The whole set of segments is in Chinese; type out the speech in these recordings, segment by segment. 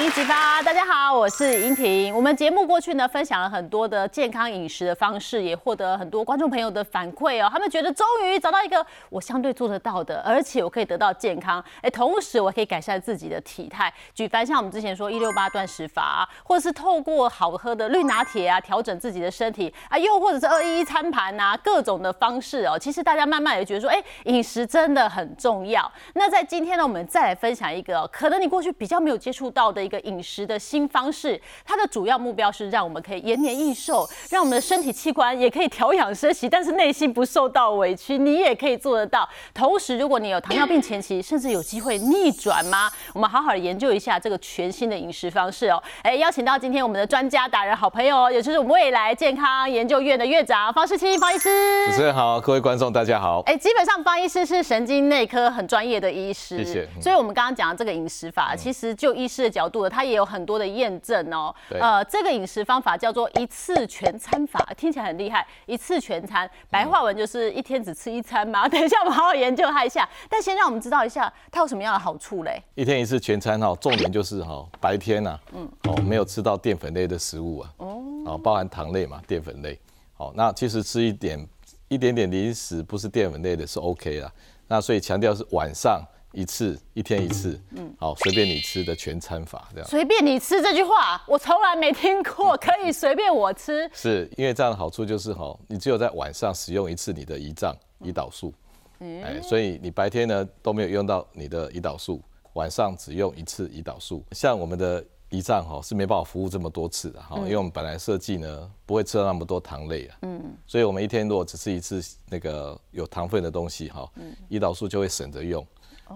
一激发，大家好，我是莹婷。我们节目过去呢，分享了很多的健康饮食的方式，也获得很多观众朋友的反馈哦。他们觉得终于找到一个我相对做得到的，而且我可以得到健康，哎，同时我可以改善自己的体态。举凡像我们之前说一六八断食法，或者是透过好喝的绿拿铁啊，调整自己的身体啊，又或者是二一一餐盘呐，各种的方式哦。其实大家慢慢也觉得说，哎，饮食真的很重要。那在今天呢，我们再来分享一个，可能你过去比较没有接触到的。一个饮食的新方式，它的主要目标是让我们可以延年益寿，让我们的身体器官也可以调养生息，但是内心不受到委屈，你也可以做得到。同时，如果你有糖尿病前期，甚至有机会逆转吗？我们好好的研究一下这个全新的饮食方式哦。哎，邀请到今天我们的专家达人好朋友，也就是我们未来健康研究院的院长方世清方医师。主持人好，各位观众大家好。哎，基本上方医师是神经内科很专业的医师，谢谢。所以我们刚刚讲的这个饮食法，其实就医师的角度。它也有很多的验证哦。呃，这个饮食方法叫做一次全餐法，听起来很厉害。一次全餐，白话文就是一天只吃一餐嘛。等一下我们好好研究它一下。但先让我们知道一下它有什么样的好处嘞？一天一次全餐哈，重点就是哈白天呐，嗯，哦没有吃到淀粉类的食物啊，哦，哦包含糖类嘛，淀粉类。好，那其实吃一点一点点零食，不是淀粉类的，是 OK 啦。那所以强调是晚上。一次一天一次，嗯，好，随便你吃的全餐法这样。随便你吃这句话，我从来没听过，可以随便我吃。是因为这样的好处就是哈，你只有在晚上使用一次你的胰脏胰岛素，哎，所以你白天呢都没有用到你的胰岛素，晚上只用一次胰岛素。像我们的胰脏哈是没办法服务这么多次的哈，因为我们本来设计呢不会吃到那么多糖类啊，嗯，所以我们一天如果只吃一次那个有糖分的东西哈，胰岛素就会省着用。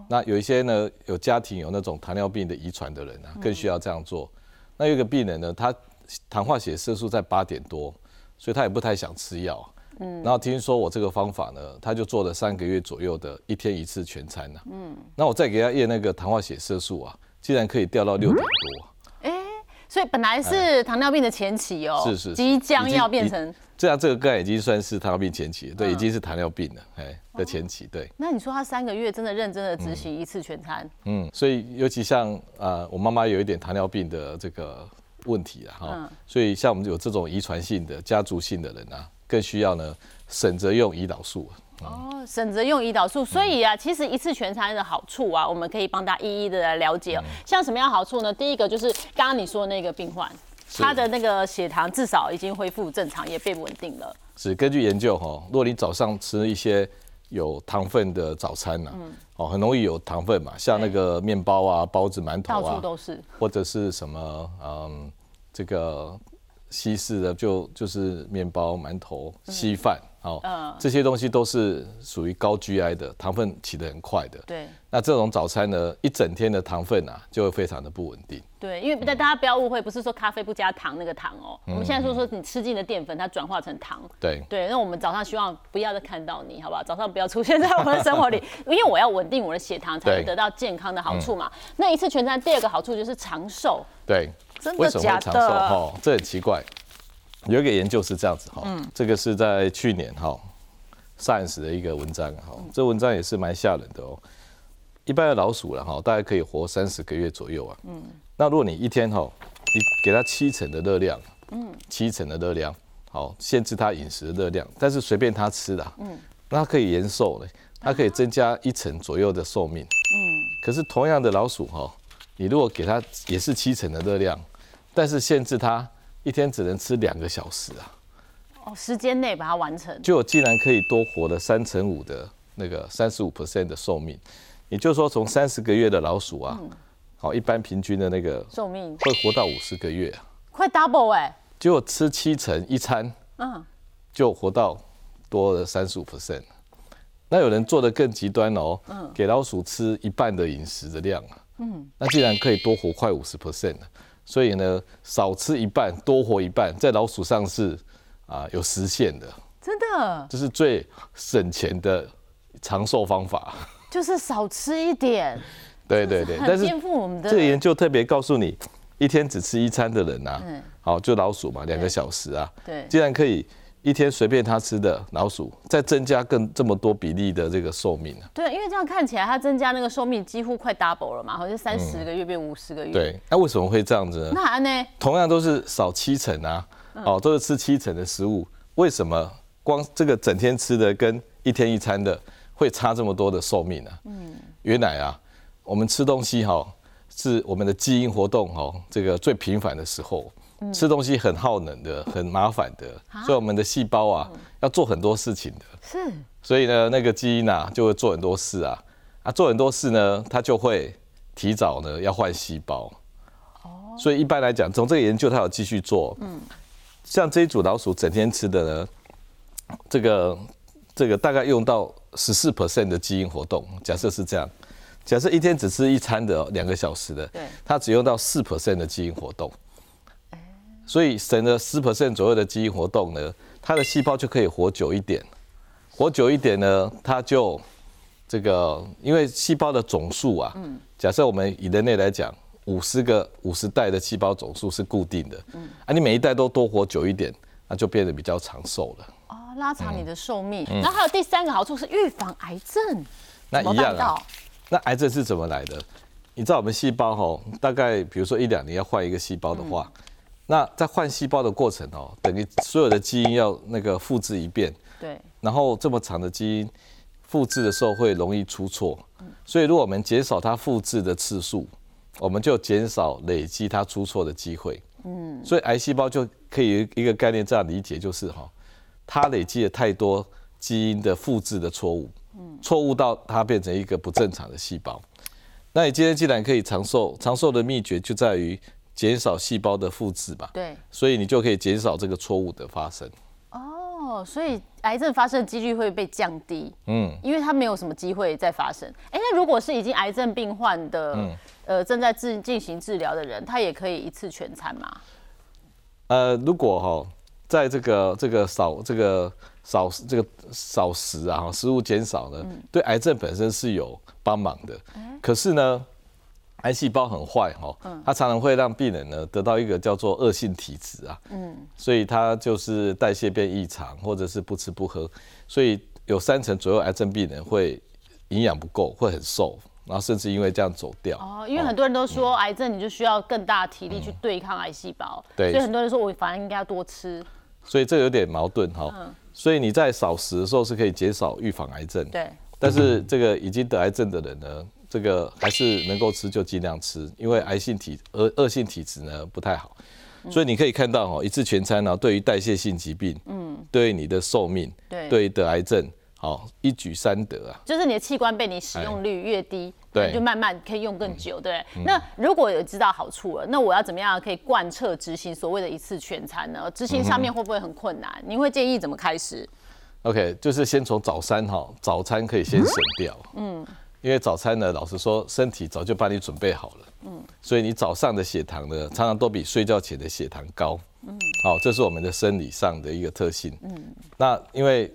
那有一些呢，有家庭有那种糖尿病的遗传的人啊，更需要这样做。那有一个病人呢，他糖化血色素在八点多，所以他也不太想吃药。嗯，然后听说我这个方法呢，他就做了三个月左右的一天一次全餐呢。嗯，那我再给他验那个糖化血色素啊，竟然可以掉到六点多。哎，所以本来是糖尿病的前期哦，是是，即将要变成。这样这个肝已经算是糖尿病前期，对，已经是糖尿病了，哎的前期，对。那你说他三个月真的认真的执行一次全餐？嗯，所以尤其像啊，我妈妈有一点糖尿病的这个问题啊，哈，所以像我们有这种遗传性的、家族性的人啊，更需要呢省着用胰岛素。哦，省着用胰岛素，所以啊，其实一次全餐的好处啊，我们可以帮大家一一的来了解。像什么样好处呢？第一个就是刚刚你说那个病患。他的那个血糖至少已经恢复正常，也变稳定了。是根据研究哈，如果你早上吃一些有糖分的早餐嗯，哦，很容易有糖分嘛，像那个面包啊、包子、馒头啊，到处都是，或者是什么嗯，这个西式的就就是面包、馒头、稀饭。哦，这些东西都是属于高 GI 的，糖分起得很快的。对，那这种早餐呢，一整天的糖分啊，就会非常的不稳定。对，因为大家不要误会，不是说咖啡不加糖那个糖哦。我们现在说说你吃进的淀粉，它转化成糖。对对，那我们早上希望不要再看到你，好不好？早上不要出现在我们的生活里，因为我要稳定我的血糖，才能得到健康的好处嘛。那一次全餐，第二个好处就是长寿。对，真的假的？哦，这很奇怪。有一个研究是这样子哈，这个是在去年哈，Science 的一个文章哈，这文章也是蛮吓人的哦。一般的老鼠了哈，大概可以活三十个月左右啊。嗯。那如果你一天哈，你给它七成的热量，嗯，七成的热量，好，限制它饮食的热量，但是随便它吃的，嗯，那它可以延寿嘞，它可以增加一成左右的寿命。嗯。可是同样的老鼠哈，你如果给它也是七成的热量，但是限制它。一天只能吃两个小时啊！哦，时间内把它完成，就我竟然可以多活了三乘五的那个三十五 percent 的寿命，也就是说，从三十个月的老鼠啊，好，一般平均的那个寿命。会活到五十个月啊，快 double 哎！结果吃七成一餐，嗯，就活到多了三十五 percent。那有人做的更极端哦，嗯，给老鼠吃一半的饮食的量啊，嗯，那竟然可以多活快五十 percent 所以呢，少吃一半，多活一半，在老鼠上是啊有实现的，真的，这是最省钱的长寿方法，就是少吃一点。对 对对，但是这个研究特别告诉你，一天只吃一餐的人呐，好就老鼠嘛，两个小时啊，对，既然可以一天随便它吃的老鼠，再增加更这么多比例的这个寿命啊。对，因为这样看起来，它增加那个寿命几乎快 double 了嘛，好像三十个月变五十个月。对，那为什么会这样子呢？那呢？同样都是少七成啊，哦，都是吃七成的食物，为什么光这个整天吃的跟一天一餐的会差这么多的寿命呢？嗯，原来啊，我们吃东西哈，是我们的基因活动哈，这个最频繁的时候。吃东西很耗能的，很麻烦的，所以我们的细胞啊要做很多事情的。是。所以呢，那个基因啊就会做很多事啊，啊做很多事呢，它就会提早呢要换细胞。哦。所以一般来讲，从这个研究它有继续做。嗯。像这一组老鼠整天吃的呢，这个这个大概用到十四 percent 的基因活动。假设是这样，假设一天只吃一餐的两个小时的，对，它只用到四 percent 的基因活动。所以省了十 percent 左右的基因活动呢，它的细胞就可以活久一点，活久一点呢，它就这个因为细胞的总数啊，假设我们以人类来讲，五十个五十代的细胞总数是固定的，啊，你每一代都多活久一点，那就变得比较长寿了。哦，拉长你的寿命。然后还有第三个好处是预防癌症。那一样啊。那癌症是怎么来的？你知道我们细胞哈，大概比如说一两年要换一个细胞的话。那在换细胞的过程哦，等于所有的基因要那个复制一遍。对。然后这么长的基因复制的时候会容易出错，所以如果我们减少它复制的次数，我们就减少累积它出错的机会。嗯。所以癌细胞就可以一个概念这样理解，就是哈，它累积了太多基因的复制的错误，错误到它变成一个不正常的细胞。那你今天既然可以长寿，长寿的秘诀就在于。减少细胞的复制吧，对，所以你就可以减少这个错误的发生。哦，所以癌症发生的几率会被降低，嗯，因为它没有什么机会再发生。哎，那如果是已经癌症病患的，嗯呃，正在治进行治疗的人，他也可以一次全餐吗？呃，如果哈，在这个这个少这个少这个少食啊，食物减少呢，对癌症本身是有帮忙的。可是呢？癌细胞很坏哈，它常常会让病人呢得到一个叫做恶性体质啊，嗯，所以它就是代谢变异常，或者是不吃不喝，所以有三成左右癌症病人会营养不够，会很瘦，然后甚至因为这样走掉。哦，因为很多人都说癌症你就需要更大体力去对抗癌细胞，对，所以很多人说我反而应该要多吃。所以这有点矛盾哈，所以你在少食的时候是可以减少预防癌症，对，但是这个已经得癌症的人呢？这个还是能够吃就尽量吃，因为癌性体恶恶性体质呢不太好，所以你可以看到哦，一次全餐呢，对于代谢性疾病，嗯，对于你的寿命，对，对于得癌症，好一举三得啊。就是你的器官被你使用率越低，对，就慢慢可以用更久，对。那如果有知道好处了，那我要怎么样可以贯彻执行所谓的一次全餐呢？执行上面会不会很困难？您会建议怎么开始？OK，就是先从早餐哈，早餐可以先省掉，嗯。因为早餐呢，老实说，身体早就帮你准备好了，嗯，所以你早上的血糖呢，常常都比睡觉前的血糖高，嗯，好，这是我们的生理上的一个特性，嗯，那因为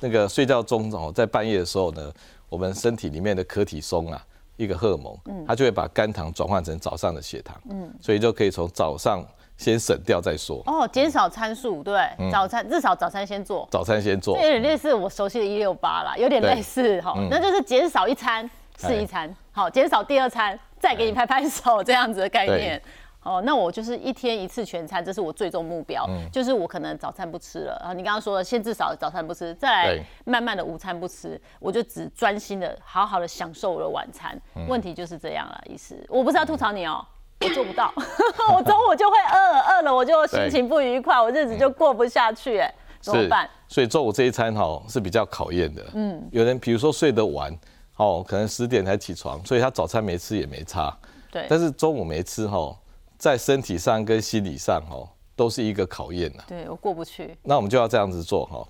那个睡觉中哦，在半夜的时候呢，我们身体里面的可体松啊，一个荷尔蒙，嗯，它就会把肝糖转换成早上的血糖，嗯，所以就可以从早上。先省掉再说。哦，减少参数，对，早餐至少早餐先做，早餐先做，有点类似我熟悉的一六八啦，有点类似哈，那就是减少一餐是一餐，好，减少第二餐再给你拍拍手这样子的概念，哦，那我就是一天一次全餐，这是我最终目标，就是我可能早餐不吃了，然后你刚刚说的先至少早餐不吃，再来慢慢的午餐不吃，我就只专心的好好的享受我的晚餐，问题就是这样了，意思。我不是要吐槽你哦。我做不到，我中午就会饿，饿了我就心情不愉快，我日子就过不下去，哎，怎么办？所以中午这一餐哈是比较考验的。嗯，有人比如说睡得晚，哦，可能十点才起床，所以他早餐没吃也没差。对。但是中午没吃哈，在身体上跟心理上哈都是一个考验呐。对我过不去。那我们就要这样子做哈。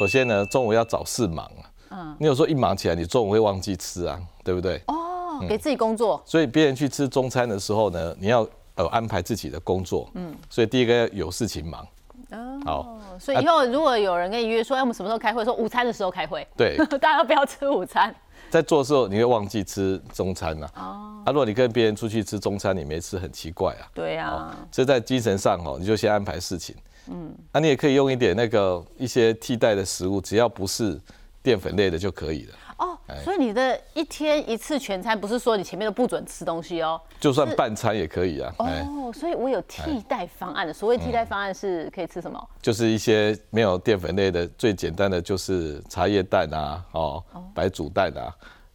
首先呢，中午要找事忙啊。嗯。你有时候一忙起来，你中午会忘记吃啊，对不对？哦。给自己工作，所以别人去吃中餐的时候呢，你要呃安排自己的工作。嗯，所以第一个有事情忙。哦，好，所以以后如果有人跟你约说，哎，我们什么时候开会？说午餐的时候开会。对，大家不要吃午餐。在做的时候，你会忘记吃中餐呐。哦。啊，如果你跟别人出去吃中餐，你没吃，很奇怪啊。对啊。所以在精神上哦，你就先安排事情。嗯，那你也可以用一点那个一些替代的食物，只要不是淀粉类的就可以了。哦，所以你的一天一次全餐，不是说你前面都不准吃东西哦，就算半餐也可以啊。哦，所以我有替代方案的。所谓替代方案是可以吃什么？就是一些没有淀粉类的，最简单的就是茶叶蛋啊，哦，白煮蛋啊，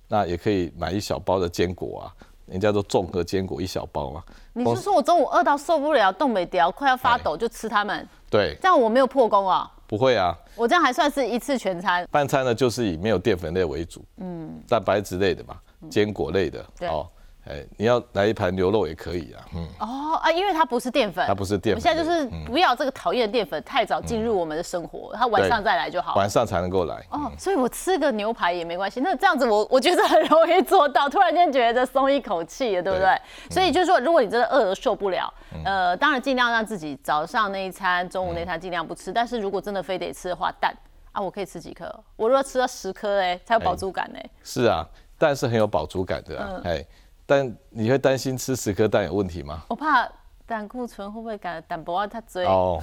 那也可以买一小包的坚果啊，人家都综合坚果一小包嘛。你是说我中午饿到受不了，冻没掉，快要发抖就吃它们？对，这样我没有破功啊。不会啊，我这样还算是一次全餐。半餐呢，就是以没有淀粉类为主，嗯，蛋白质类的嘛，坚果类的，哦。哎，你要来一盘牛肉也可以啊。嗯。哦啊，因为它不是淀粉，它不是淀粉。现在就是不要这个讨厌的淀粉太早进入我们的生活，它晚上再来就好。晚上才能够来。哦，所以我吃个牛排也没关系。那这样子我我觉得很容易做到，突然间觉得松一口气了，对不对？所以就是说，如果你真的饿得受不了，呃，当然尽量让自己早上那一餐、中午那餐尽量不吃。但是如果真的非得吃的话，蛋啊，我可以吃几颗？我如果吃了十颗，哎，才有饱足感呢。是啊，蛋是很有饱足感的，哎。但你会担心吃十颗蛋有问题吗？我怕胆固醇会不会感胆薄啊？它追哦。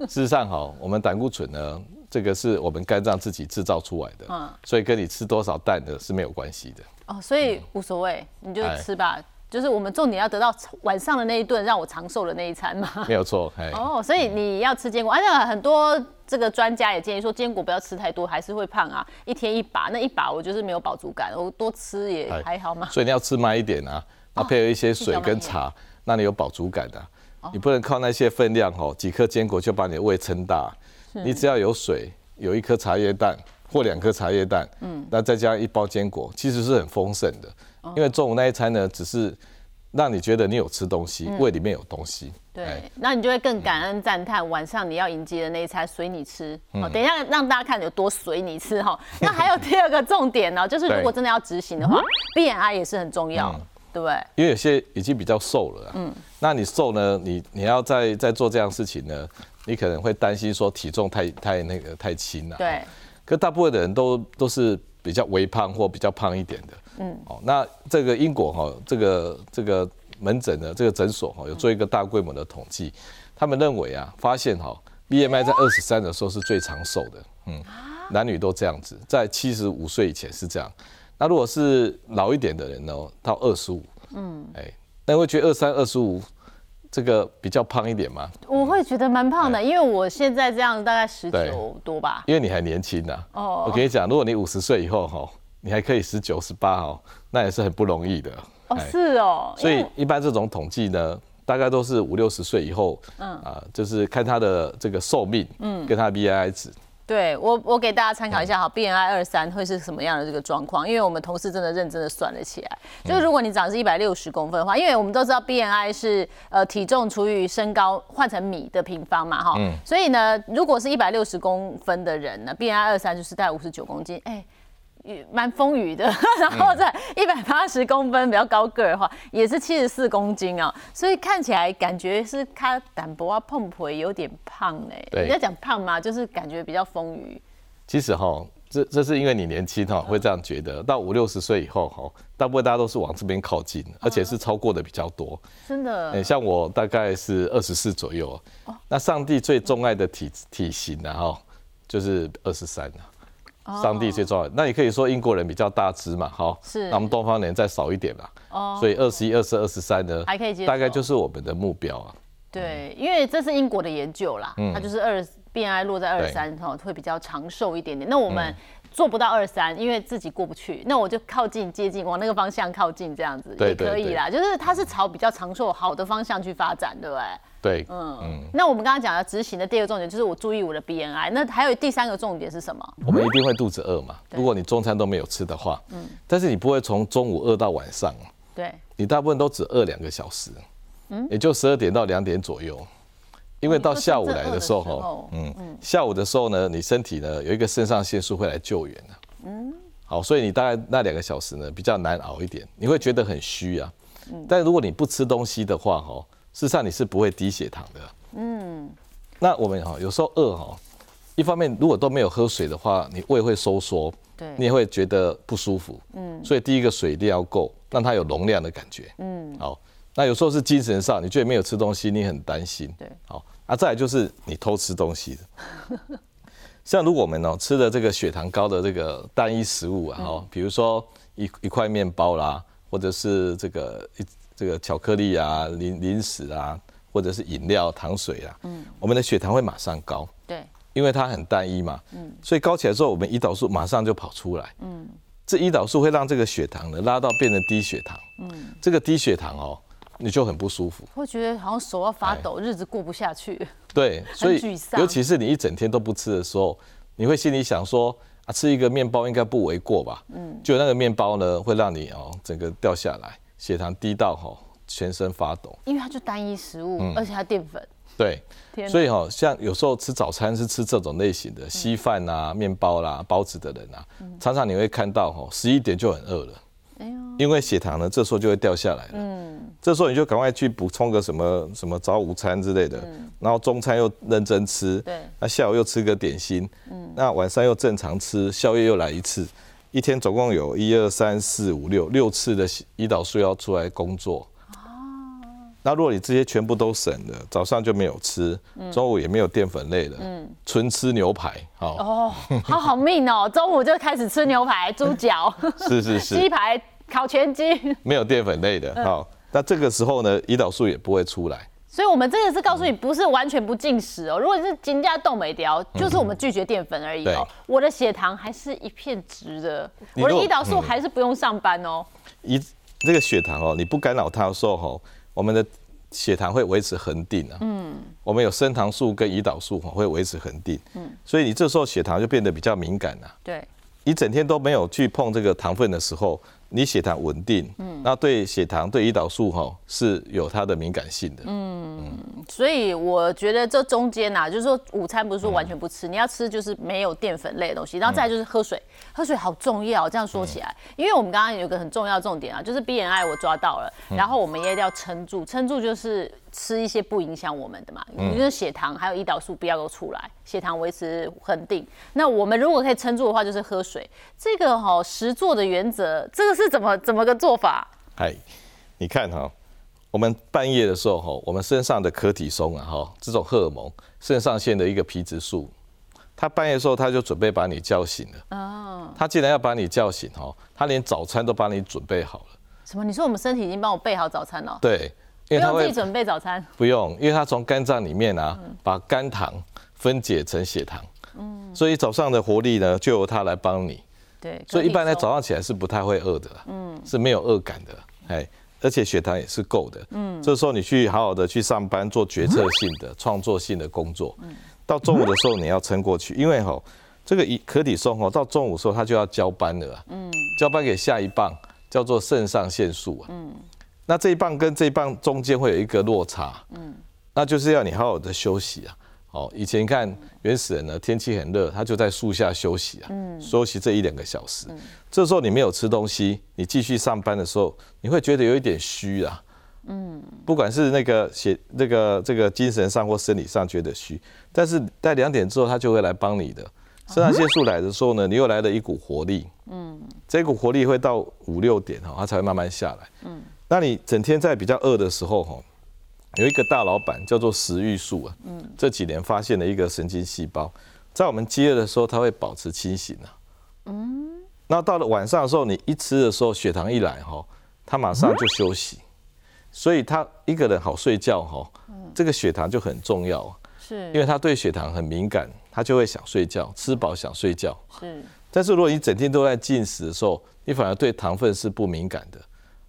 事实上，哈，我们胆固醇呢，这个是我们肝脏自己制造出来的，嗯，所以跟你吃多少蛋的是没有关系的。哦，所以无所谓，你就吃吧。就是我们重点要得到晚上的那一顿让我长寿的那一餐嘛。没有错。哦，所以你要吃坚果，而且很多这个专家也建议说，坚果不要吃太多，还是会胖啊。一天一把，那一把我就是没有饱足感，我多吃也还好嘛。所以你要吃慢一点啊，那配合一些水跟茶，那你有饱足感的。你不能靠那些分量哦，几颗坚果就把你的胃撑大。你只要有水，有一颗茶叶蛋或两颗茶叶蛋，嗯，那再加一包坚果，其实是很丰盛的。因为中午那一餐呢，只是让你觉得你有吃东西，胃里面有东西。对，那你就会更感恩赞叹晚上你要迎接的那一餐随你吃。哦，等一下让大家看有多随你吃哈。那还有第二个重点呢，就是如果真的要执行的话，BMI 也是很重要，对不对？因为有些已经比较瘦了，嗯，那你瘦呢，你你要再再做这样事情呢，你可能会担心说体重太太那个太轻了。对。可大部分的人都都是比较微胖或比较胖一点的。嗯，哦，那这个英国哈，这个这个门诊的这个诊所哈，有做一个大规模的统计，他们认为啊，发现哈，BMI 在二十三的时候是最长寿的，嗯，男女都这样子，在七十五岁以前是这样，那如果是老一点的人呢，到二十五，嗯，哎，那会觉得二三二十五这个比较胖一点吗？我会觉得蛮胖的，因为我现在这样大概十九多吧，因为你还年轻呐。哦，我跟你讲，如果你五十岁以后哈。你还可以十九十八哦，那也是很不容易的哦。是哦，所以一般这种统计呢，大概都是五六十岁以后，嗯啊，就是看他的这个寿命，嗯，跟他 BMI 值。对我，我给大家参考一下好，B N I 二三会是什么样的这个状况？因为我们同事真的认真的算了起来，就是如果你长是一百六十公分的话，因为我们都知道 B N I 是呃体重除以身高换成米的平方嘛哈，所以呢，如果是一百六十公分的人呢，B N I 二三就是大概五十九公斤，哎。蛮丰腴的，然后在一百八十公分比较高个的话，也是七十四公斤啊，所以看起来感觉是他胆薄啊碰腿有点胖哎。对，要讲胖嘛，就是感觉比较丰腴。其实哈，这这是因为你年轻哈，会这样觉得。到五六十岁以后哈，大部分大家都是往这边靠近，而且是超过的比较多。真的。哎，像我大概是二十四左右，那上帝最钟爱的体体型呢哈，就是二十三啊。上帝最重要，那也可以说英国人比较大只嘛，好，是，那我们东方人再少一点啦，哦，所以二十一、二十二、十三呢，还可以接大概就是我们的目标啊。对，因为这是英国的研究啦，它就是二 BMI 落在二三哈，会比较长寿一点点。那我们做不到二三，因为自己过不去，那我就靠近接近，往那个方向靠近，这样子也可以啦。就是它是朝比较长寿好的方向去发展，对不对？对，嗯。嗯，那我们刚刚讲的执行的第二个重点就是我注意我的 BNI，那还有第三个重点是什么？我们一定会肚子饿嘛？如果你中餐都没有吃的话，嗯，但是你不会从中午饿到晚上，对，你大部分都只饿两个小时，嗯，也就十二点到两点左右，因为到下午来的时候，哈，嗯嗯，下午的时候呢，你身体呢有一个肾上腺素会来救援的，嗯，好，所以你大概那两个小时呢比较难熬一点，你会觉得很虚啊，嗯，但如果你不吃东西的话，哈。事实上你是不会低血糖的。嗯，那我们哈有时候饿哈，一方面如果都没有喝水的话，你胃会收缩，对，你也会觉得不舒服。嗯，所以第一个水一定要够，让它有容量的感觉。嗯，好，那有时候是精神上，你觉得没有吃东西，你很担心。对，好，啊，再来就是你偷吃东西的，像如果我们哦吃的这个血糖高的这个单一食物啊，哦，比如说一一块面包啦，或者是这个一这个巧克力啊、零零食啊，或者是饮料、糖水啊，嗯，我们的血糖会马上高，对，因为它很单一嘛，嗯，所以高起来之后，我们胰岛素马上就跑出来，嗯，这胰岛素会让这个血糖呢拉到变成低血糖，嗯，这个低血糖哦。你就很不舒服，会觉得好像手要发抖，日子过不下去。对，所以尤其是你一整天都不吃的时候，你会心里想说啊，吃一个面包应该不为过吧？嗯，就那个面包呢，会让你哦整个掉下来，血糖低到哈全身发抖。因为它就单一食物，而且它淀粉。对，所以哈，像有时候吃早餐是吃这种类型的稀饭啊、面包啦、包子的人啊，常常你会看到哈，十一点就很饿了。因为血糖呢，这时候就会掉下来了。嗯，这时候你就赶快去补充个什么什么早午餐之类的，然后中餐又认真吃，对，那下午又吃个点心，嗯，那晚上又正常吃，宵夜又来一次，一天总共有一二三四五六六次的胰岛素要出来工作。那如果你这些全部都省了，早上就没有吃，中午也没有淀粉类的，嗯，纯吃牛排，好。哦，好好命哦，中午就开始吃牛排、猪脚，是是是，鸡排、烤全鸡，没有淀粉类的，好，那这个时候呢，胰岛素也不会出来。所以，我们这个是告诉你，不是完全不进食哦。如果是金价冻没掉，就是我们拒绝淀粉而已哦。我的血糖还是一片直的，我的胰岛素还是不用上班哦。胰这个血糖哦，你不干扰它的时候哦。我们的血糖会维持恒定啊，嗯，我们有升糖素跟胰岛素会维持恒定，嗯，所以你这时候血糖就变得比较敏感了，对，你整天都没有去碰这个糖分的时候。你血糖稳定，嗯，那对血糖、对胰岛素哈是有它的敏感性的，嗯，所以我觉得这中间呐，就是说午餐不是说完全不吃，你要吃就是没有淀粉类的东西，然后再就是喝水，喝水好重要。这样说起来，因为我们刚刚有个很重要重点啊，就是 BNI 我抓到了，然后我们也要撑住，撑住就是。吃一些不影响我们的嘛，你的血糖还有胰岛素不要都出来，血糖维持恒定。那我们如果可以撑住的话，就是喝水。这个哈实做的原则，这个是怎么怎么个做法？嗨，你看哈，我们半夜的时候哈，我们身上的可体松啊哈，这种荷尔蒙，肾上腺的一个皮质素，他半夜的时候他就准备把你叫醒了。哦。他既然要把你叫醒哈，他连早餐都帮你准备好了。什么？你说我们身体已经帮我备好早餐了？对。因为他会自己准备早餐，不用，因为他从肝脏里面啊，把肝糖分解成血糖，嗯，所以早上的活力呢，就由他来帮你，对，所以一般呢早上起来是不太会饿的，嗯，是没有饿感的，哎，而且血糖也是够的，嗯，这时候你去好好的去上班做决策性的 创作性的工作，嗯，到中午的时候你要撑过去，因为吼，这个一可体松吼，到中午时候它就要交班了，嗯，交班给下一棒叫做肾上腺素啊，嗯。那这一棒跟这一棒中间会有一个落差，嗯，那就是要你好好的休息啊。哦，以前看原始人呢，天气很热，他就在树下休息啊，嗯，休息这一两个小时。这时候你没有吃东西，你继续上班的时候，你会觉得有一点虚啊，嗯，不管是那个血、那个这个精神上或生理上觉得虚，但是在两点之后，他就会来帮你的。肾上腺素来的时候呢，你又来了一股活力，嗯，这股活力会到五六点哈，它才会慢慢下来，嗯。那你整天在比较饿的时候，哈，有一个大老板叫做食欲素啊，嗯，这几年发现了一个神经细胞，在我们饥饿的时候，它会保持清醒啊，嗯，那到了晚上的时候，你一吃的时候，血糖一来哈，它马上就休息，所以他一个人好睡觉哈，这个血糖就很重要，是，因为他对血糖很敏感，他就会想睡觉，吃饱想睡觉，是，但是如果你整天都在进食的时候，你反而对糖分是不敏感的。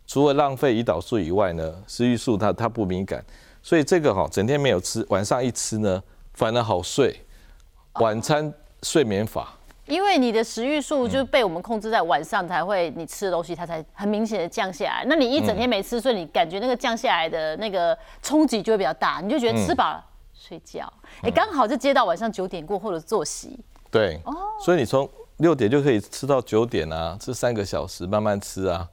除了浪费胰岛素以外呢，食欲素它它不敏感，所以这个哈整天没有吃，晚上一吃呢，反而好睡。晚餐睡眠法，因为你的食欲素就被我们控制在晚上才会，你吃的东西它才很明显的降下来。那你一整天没吃，所以你感觉那个降下来的那个冲击就会比较大，你就觉得吃饱了睡觉，哎，刚好就接到晚上九点过后的作息。对，哦，所以你从六点就可以吃到九点啊，吃三个小时，慢慢吃啊。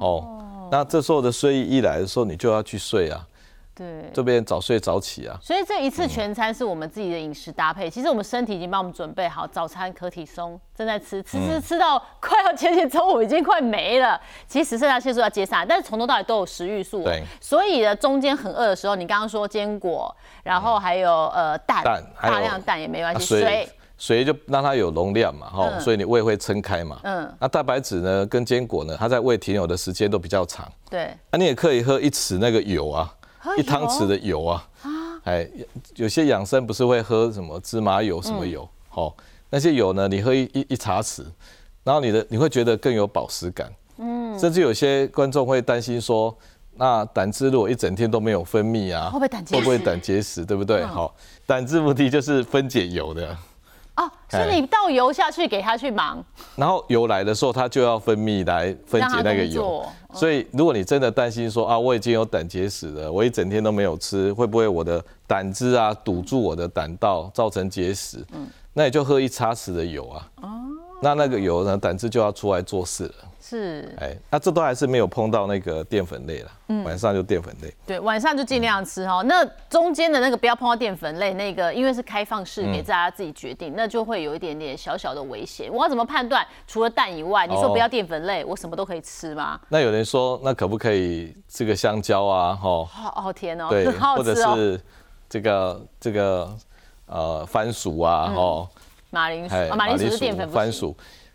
哦。那这时候的睡意一来的时候，你就要去睡啊。对，这边早睡早起啊。所以这一次全餐是我们自己的饮食搭配，其实我们身体已经帮我们准备好早餐，可体松正在吃，吃吃吃到快要接近中午，已经快没了。其实剩下些数要接上来，但是从头到尾都有食欲素。对，所以呢，中间很饿的时候，你刚刚说坚果，然后还有呃蛋，蛋大量蛋也没关系，啊水水，水就让它有容量嘛，哈、嗯所以你胃会撑开嘛。嗯，那蛋白质呢，跟坚果呢，它在胃停留的时间都比较长。对，那、你也可以喝一匙那个油啊，喝一汤匙的油啊。啊哎，有些养生不是会喝什么芝麻油什么油，好、那些油呢，你喝一一一茶匙，然后你的你会觉得更有饱食感。嗯，甚至有些观众会担心说，那胆汁如果一整天都没有分泌啊，会不会胆结石会不会胆结石？对不对？好、胆汁目的就是分解油的。哦，所以你倒油下去给他去忙，然后油来的时候，它就要分泌来分解那个油。所以，如果你真的担心说啊，我已经有胆结石了，我一整天都没有吃，会不会我的胆汁啊堵住我的胆道，造成结石？那你就喝一茶匙的油啊。那那个油呢，胆汁就要出来做事了。是哎，那这都还是没有碰到那个淀粉类了。晚上就淀粉类。对，晚上就尽量吃哈。那中间的那个不要碰到淀粉类，那个因为是开放式给大家自己决定，那就会有一点点小小的危险。我要怎么判断？除了蛋以外，你说不要淀粉类，我什么都可以吃吗？那有人说，那可不可以这个香蕉啊？哈，好好甜哦，对，好好或者。是这个这个呃番薯啊，哦。马铃薯，马铃薯是淀粉，番薯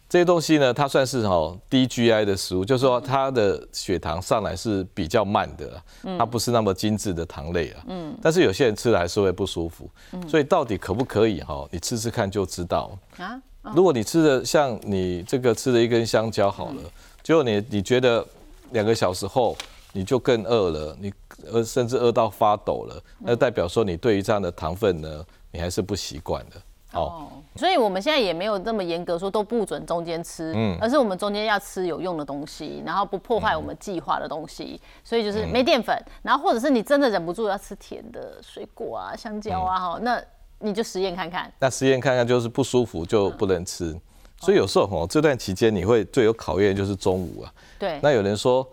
这些东西呢，它算是哈低 GI 的食物，就是说它的血糖上来是比较慢的啦，它不是那么精致的糖类啊。嗯。但是有些人吃了还是会不舒服，所以到底可不可以哈？你吃吃看就知道。啊。如果你吃的像你这个吃了一根香蕉好了，结果你你觉得两个小时后你就更饿了，你饿甚至饿到发抖了，那代表说你对于这样的糖分呢，你还是不习惯的。哦，哦，所以我们现在也没有那么严格说都不准中间吃，嗯而是我们中间要吃有用的东西，然后不破坏我们计划的东西。所以就是没淀粉，然后或者是你真的忍不住要吃甜的水果啊、香蕉啊，哈、那你就实验看看。那实验看看，就是不舒服就不能吃。所以有时候哦，这段期间你会最有考验就是中午啊。对，那有人说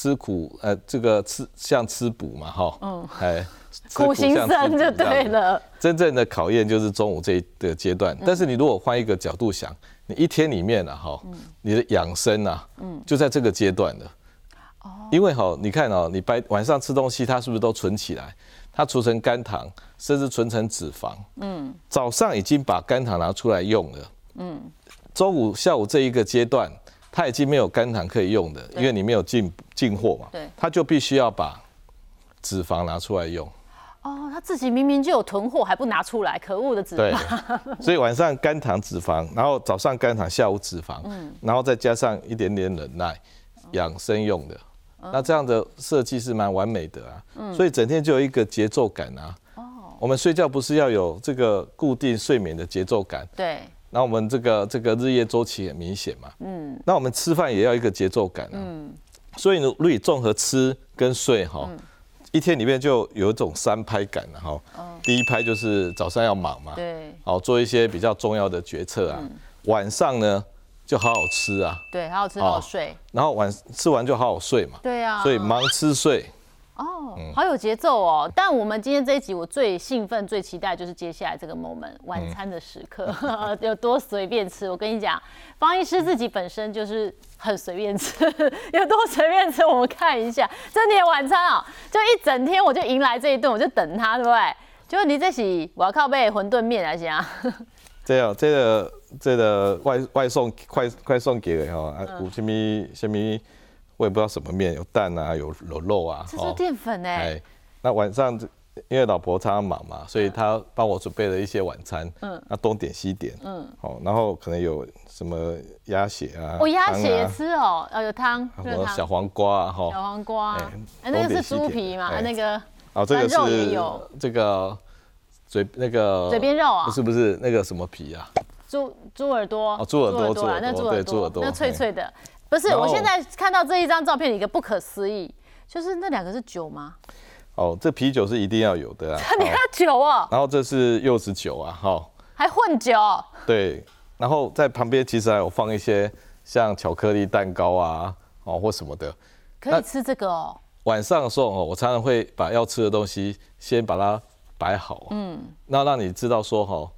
吃苦，呃，这个吃像吃补嘛，哈，嗯，哎，苦行僧就对了。真正的考验就是中午这一个阶段。但是你如果换一个角度想，你一天里面啊，哈，你的养生啊，就在这个阶段了。因为哈，你看哦，你白晚上吃东西，它是不是都存起来？它储存肝糖，甚至存成脂肪。嗯，早上已经把肝糖拿出来用了。嗯，中午、下午这一个阶段，它已经没有肝糖可以用的，因为你没有进进货嘛。对它就必须要把脂肪拿出来用。哦，他自己明明就有囤货，还不拿出来，可恶的脂对肪。，所以晚上肝糖脂肪，然后早上肝糖，下午脂肪，然后再加上一点点忍耐，养生用的。那这样的设计是蛮完美的啊，所以整天就有一个节奏感啊。哦我们睡觉不是要有这个固定睡眠的节奏感，对，那我们这个这个日夜周期很明显嘛。嗯，那我们吃饭也要一个节奏感啊。嗯，所以呢，如果你综合吃跟睡哈，一天里面就有一种三拍感了哈。第一拍就是早上要忙嘛，对，好做一些比较重要的决策啊。晚上呢就好好吃啊，对，好好吃，好好睡。然后晚吃完就好好睡嘛。对啊，所以忙吃睡，哦，嗯好有节奏哦！但我们今天这一集，我最兴奋、最期待就是接下来这个 moment 晚餐的时刻，有多随便吃。我跟你讲，方医师自己本身就是很随便吃，有多随便吃，我们看一下。这年晚餐啊，就一整天我就迎来这一顿，我就等他，对不对？就你这是我要靠背馄饨面来讲，这样 这个这个外外送快快送给的哈，啊嗯有什么什么我也不知道什么面，有蛋啊，有有肉啊，这是淀粉哎、哎，那晚上因为老婆常常忙嘛，所以她帮我准备了一些晚餐，嗯，那东点西点，嗯，好，然后可能有什么鸭血啊，我鸭血也吃哦，呃有汤，什，么小黄瓜啊，哈，小黄瓜，哎哎那个是猪皮嘛，哎那个。哦，这个是有这个嘴那个嘴边肉啊不是不是那个什么皮啊，猪猪耳朵哦猪耳朵啊猪耳朵那猪耳朵那脆脆的。不是，我现在看到这一张照片，一个不可思议，就是那两个是酒吗？哦，这啤酒是一定要有的啊，你喝酒哦，然后这是柚子酒啊，哈，还混酒，对，然后在旁边其实还有放一些像巧克力蛋糕啊，哦或什么的。可以吃这个哦。晚上的时候哦，我常常会把要吃的东西先把它摆好，嗯，那让你知道说哈，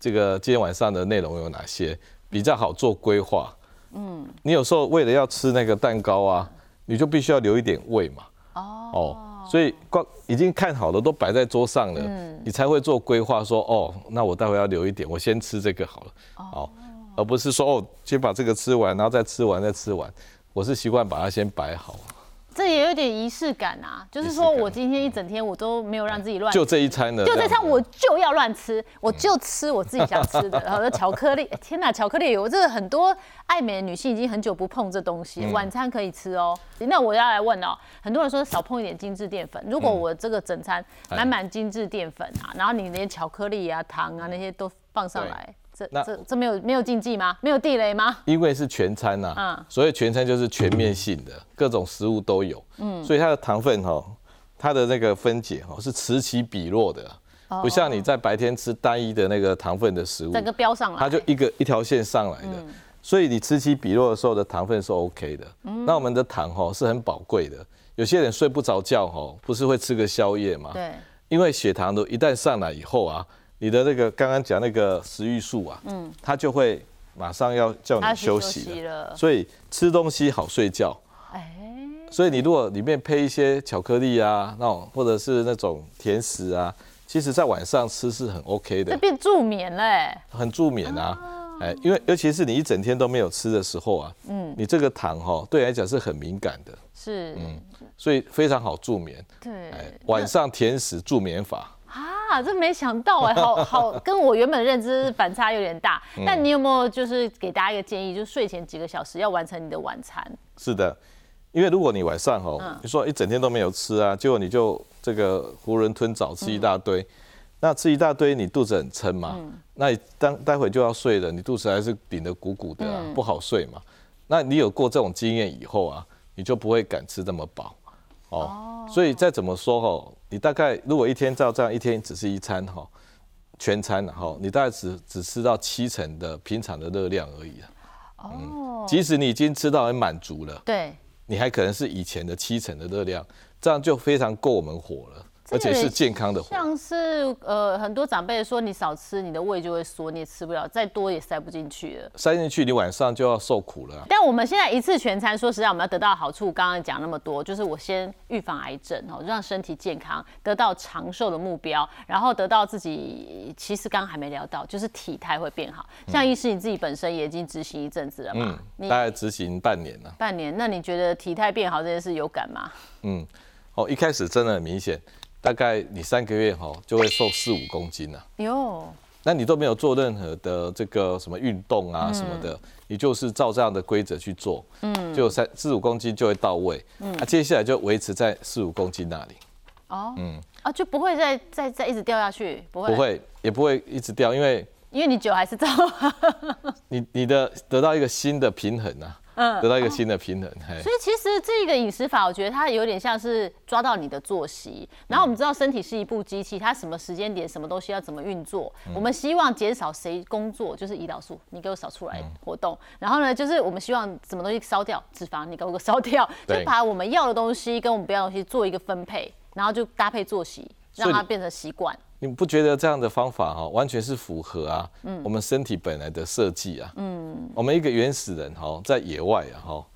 这个今天晚上的内容有哪些，比较好做规划。嗯，你有时候为了要吃那个蛋糕啊，你就必须要留一点胃嘛。哦，所以光已经看好了都摆在桌上了，你才会做规划说哦，那我待会要留一点，我先吃这个好了。哦，而不是说哦，先把这个吃完，然后再吃完再吃完。我是习惯把它先摆好。这也有点仪式感啊，就是说我今天一整天我都没有让自己乱，就这一餐呢，就这餐我就要乱吃，我就吃我自己想吃的，然后巧克力，天哪，巧克力，我这很多爱美的女性已经很久不碰这东西，晚餐可以吃哦。那我要来问哦，很多人说少碰一点精致淀粉，如果我这个整餐满满精致淀粉啊，然后你连巧克力啊、糖啊那些都放上来。这这这没有没有禁忌吗？没有地雷吗？因为是全餐呐，嗯，所以全餐就是全面性的，各种食物都有，嗯，所以它的糖分哈，它的那个分解哈是此起彼落的，不像你在白天吃单一的那个糖分的食物，整个标上来，它就一个一条线上来的，所以你此起彼落的时候的糖分是 OK 的。那我们的糖哈是很宝贵的，有些人睡不着觉哈，不是会吃个宵夜吗？对，因为血糖都一旦上来以后啊。你的那个刚刚讲那个食欲素啊，嗯，它就会马上要叫你休息了，所以吃东西好睡觉。哎，所以你如果里面配一些巧克力啊，那种或者是那种甜食啊，其实在晚上吃是很 OK 的。这变助眠嘞，很助眠啊，哎，因为尤其是你一整天都没有吃的时候啊，嗯，你这个糖哈对来讲是很敏感的，是，嗯，所以非常好助眠。对，晚上甜食助眠法。啊，这没想到哎，好好 跟我原本认知反差有点大。但你有没有就是给大家一个建议，就是睡前几个小时要完成你的晚餐？是的，因为如果你晚上哦，你说一整天都没有吃啊，结果你就这个囫囵吞枣吃一大堆，那吃一大堆你肚子很撑嘛，那你当待会就要睡了，你肚子还是顶得鼓鼓的，不好睡嘛。那你有过这种经验以后啊，你就不会敢吃这么饱。哦，所以再怎么说哈，你大概如果一天照这样一天只是一餐哈，全餐哈，你大概只只吃到七成的平常的热量而已啊。哦，即使你已经吃到很满足了，对，你还可能是以前的七成的热量，这样就非常够我们火了。而且是健康的，像是呃很多长辈说你少吃，你的胃就会缩，你也吃不了，再多也塞不进去了。塞进去你晚上就要受苦了。但我们现在一次全餐，说实在我们要得到好处，刚刚讲那么多，就是我先预防癌症哦，让身体健康，得到长寿的目标，然后得到自己其实刚刚还没聊到，就是体态会变好。像医师你自己本身也已经执行一阵子了嘛，大概执行半年了。半年，那你觉得体态变好这件事有感吗？嗯，哦，一开始真的很明显。大概你三个月哈就会瘦四五公斤了。哟，那你都没有做任何的这个什么运动啊什么的，你就是照这样的规则去做，嗯，就三四五公斤就会到位。嗯，那接下来就维持在四五公斤那里。哦，嗯，啊就不会再再再一直掉下去，不会，不会，也不会一直掉，因为因为你酒还是照。你你的得到一个新的平衡啊。嗯，得到一个新的平衡。所以其实这个饮食法，我觉得它有点像是抓到你的作息。然后我们知道身体是一部机器，它什么时间点什么东西要怎么运作。我们希望减少谁工作，就是胰岛素，你给我少出来活动。然后呢，就是我们希望什么东西烧掉脂肪，你给我烧掉，就把我们要的东西跟我们不要的东西做一个分配，然后就搭配作息，让它变成习惯。你不觉得这样的方法哈，完全是符合啊？嗯，我们身体本来的设计啊。嗯，我们一个原始人哈，在野外啊哈，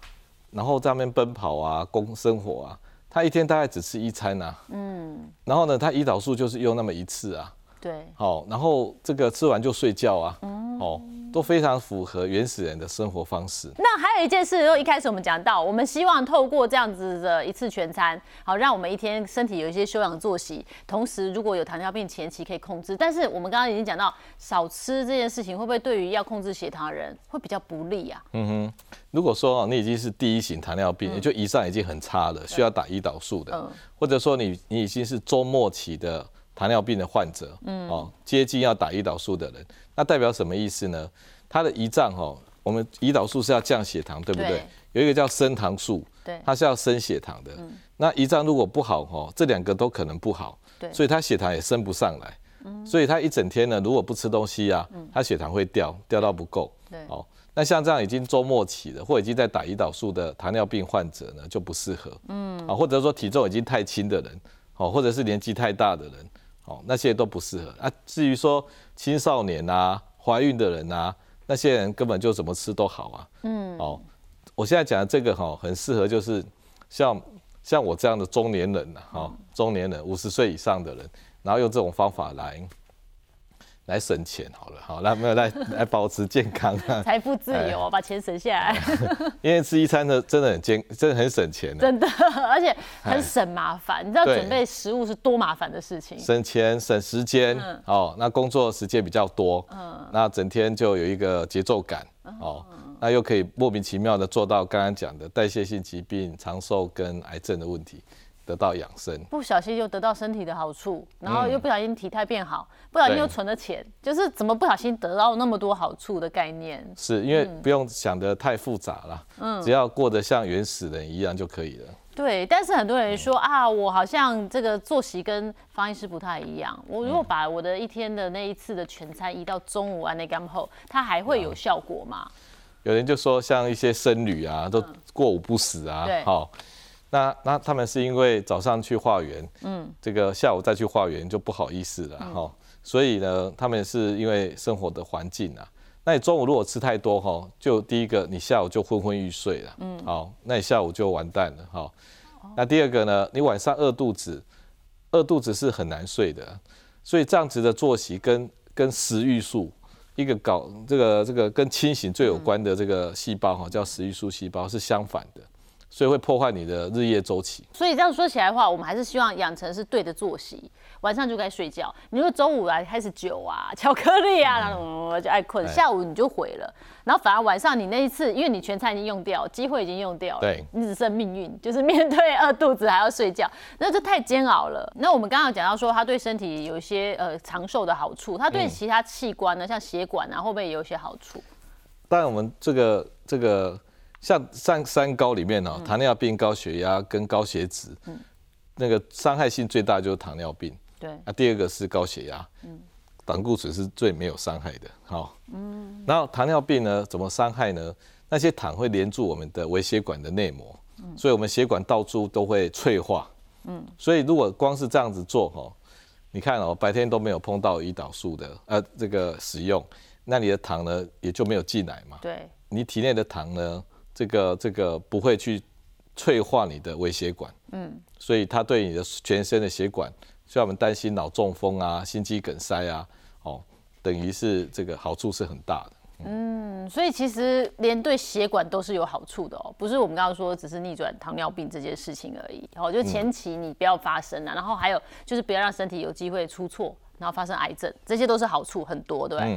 然后在那边奔跑啊，工生活啊，他一天大概只吃一餐呐。嗯，然后呢，他胰岛素就是用那么一次啊。对。好，然后这个吃完就睡觉啊。嗯。哦。都非常符合原始人的生活方式。那还有一件事，就一开始我们讲到，我们希望透过这样子的一次全餐，好让我们一天身体有一些休养作息，同时如果有糖尿病前期可以控制。但是我们刚刚已经讲到，少吃这件事情会不会对于要控制血糖的人会比较不利啊？嗯哼，如果说你已经是第一型糖尿病，也就以上已经很差了，需要打胰岛素的，或者说你你已经是周末期的糖尿病的患者，嗯，哦，接近要打胰岛素的人。那代表什么意思呢？它的胰脏哈，我们胰岛素是要降血糖，对不对？有一个叫升糖素，对，它是要升血糖的。那胰脏如果不好哈，这两个都可能不好，对，所以它血糖也升不上来。嗯，所以他一整天呢，如果不吃东西啊，他血糖会掉，掉到不够。对，哦，那像这样已经周末起了，或已经在打胰岛素的糖尿病患者呢，就不适合。嗯，啊，或者说体重已经太轻的人，哦，或者是年纪太大的人，哦，那些都不适合。啊，至于说青少年啊、怀孕的人啊，那些人根本就怎么吃都好啊。嗯，哦，我现在讲的这个哈，很适合就是像像我这样的中年人呐，哈，中年人五十岁以上的人，然后用这种方法来。来省钱好了，好，那没有来 来保持健康啊，财富自由，把钱省下来。因为吃一餐的真的很健，真的很省钱，真的，而且很省麻烦。你知道准备食物是多麻烦的事情，省钱省时间哦。那工作时间比较多，嗯，那整天就有一个节奏感哦，那又可以莫名其妙的做到刚刚讲的代谢性疾病、长寿跟癌症的问题。得到养生，不小心又得到身体的好处，然后又不小心体态变好，不小心又存了钱，就是怎么不小心得到那么多好处的概念？是因为不用想得太复杂了，嗯，只要过得像原始人一样就可以了。对，但是很多人说啊，我好像这个作息跟方医师不太一样。我如果把我的一天的那一次的全餐移到中午啊那干后，它还会有效果吗？有人就说像一些僧侣啊，都过午不食啊，好。那那他们是因为早上去化缘，嗯，这个下午再去化缘就不好意思了哈，所以呢，他们是因为生活的环境啊。那你中午如果吃太多哈，就第一个你下午就昏昏欲睡了，嗯，好，那你下午就完蛋了哈。那第二个呢，你晚上饿肚子，饿肚子是很难睡的，所以这样子的作息跟跟食欲素一个搞这个这个跟清醒最有关的这个细胞哈，叫食欲素细胞是相反的。所以会破坏你的日夜周期。所以这样说起来的话，我们还是希望养成是对的作息，晚上就该睡觉。你说中午来开始酒啊、巧克力啊，然后就爱困，下午你就毁了。然后反而晚上你那一次，因为你全餐已经用掉，机会已经用掉了，对，你只剩命运，就是面对饿肚子还要睡觉，那就太煎熬了。那我们刚刚讲到说，它对身体有一些呃长寿的好处，它对其他器官呢，像血管啊，会不会也有一些好处？当然，我们这个这个。像三三高里面哦，糖尿病、高血压跟高血脂，那个伤害性最大就是糖尿病。对，那第二个是高血压，嗯，胆固醇是最没有伤害的。好，嗯，然后糖尿病呢，怎么伤害呢？那些糖会连住我们的微血管的内膜，所以我们血管到处都会脆化。嗯，所以如果光是这样子做哈，你看哦，白天都没有碰到胰岛素的呃这个使用，那你的糖呢也就没有进来嘛。对，你体内的糖呢？这个这个不会去脆化你的微血管，嗯，所以它对你的全身的血管，所以我们担心脑中风啊、心肌梗塞啊，哦，等于是这个好处是很大的。嗯，所以其实连对血管都是有好处的哦，不是我们刚刚说只是逆转糖尿病这件事情而已。哦，就前期你不要发生啊，然后还有就是不要让身体有机会出错，然后发生癌症，这些都是好处很多，对不对？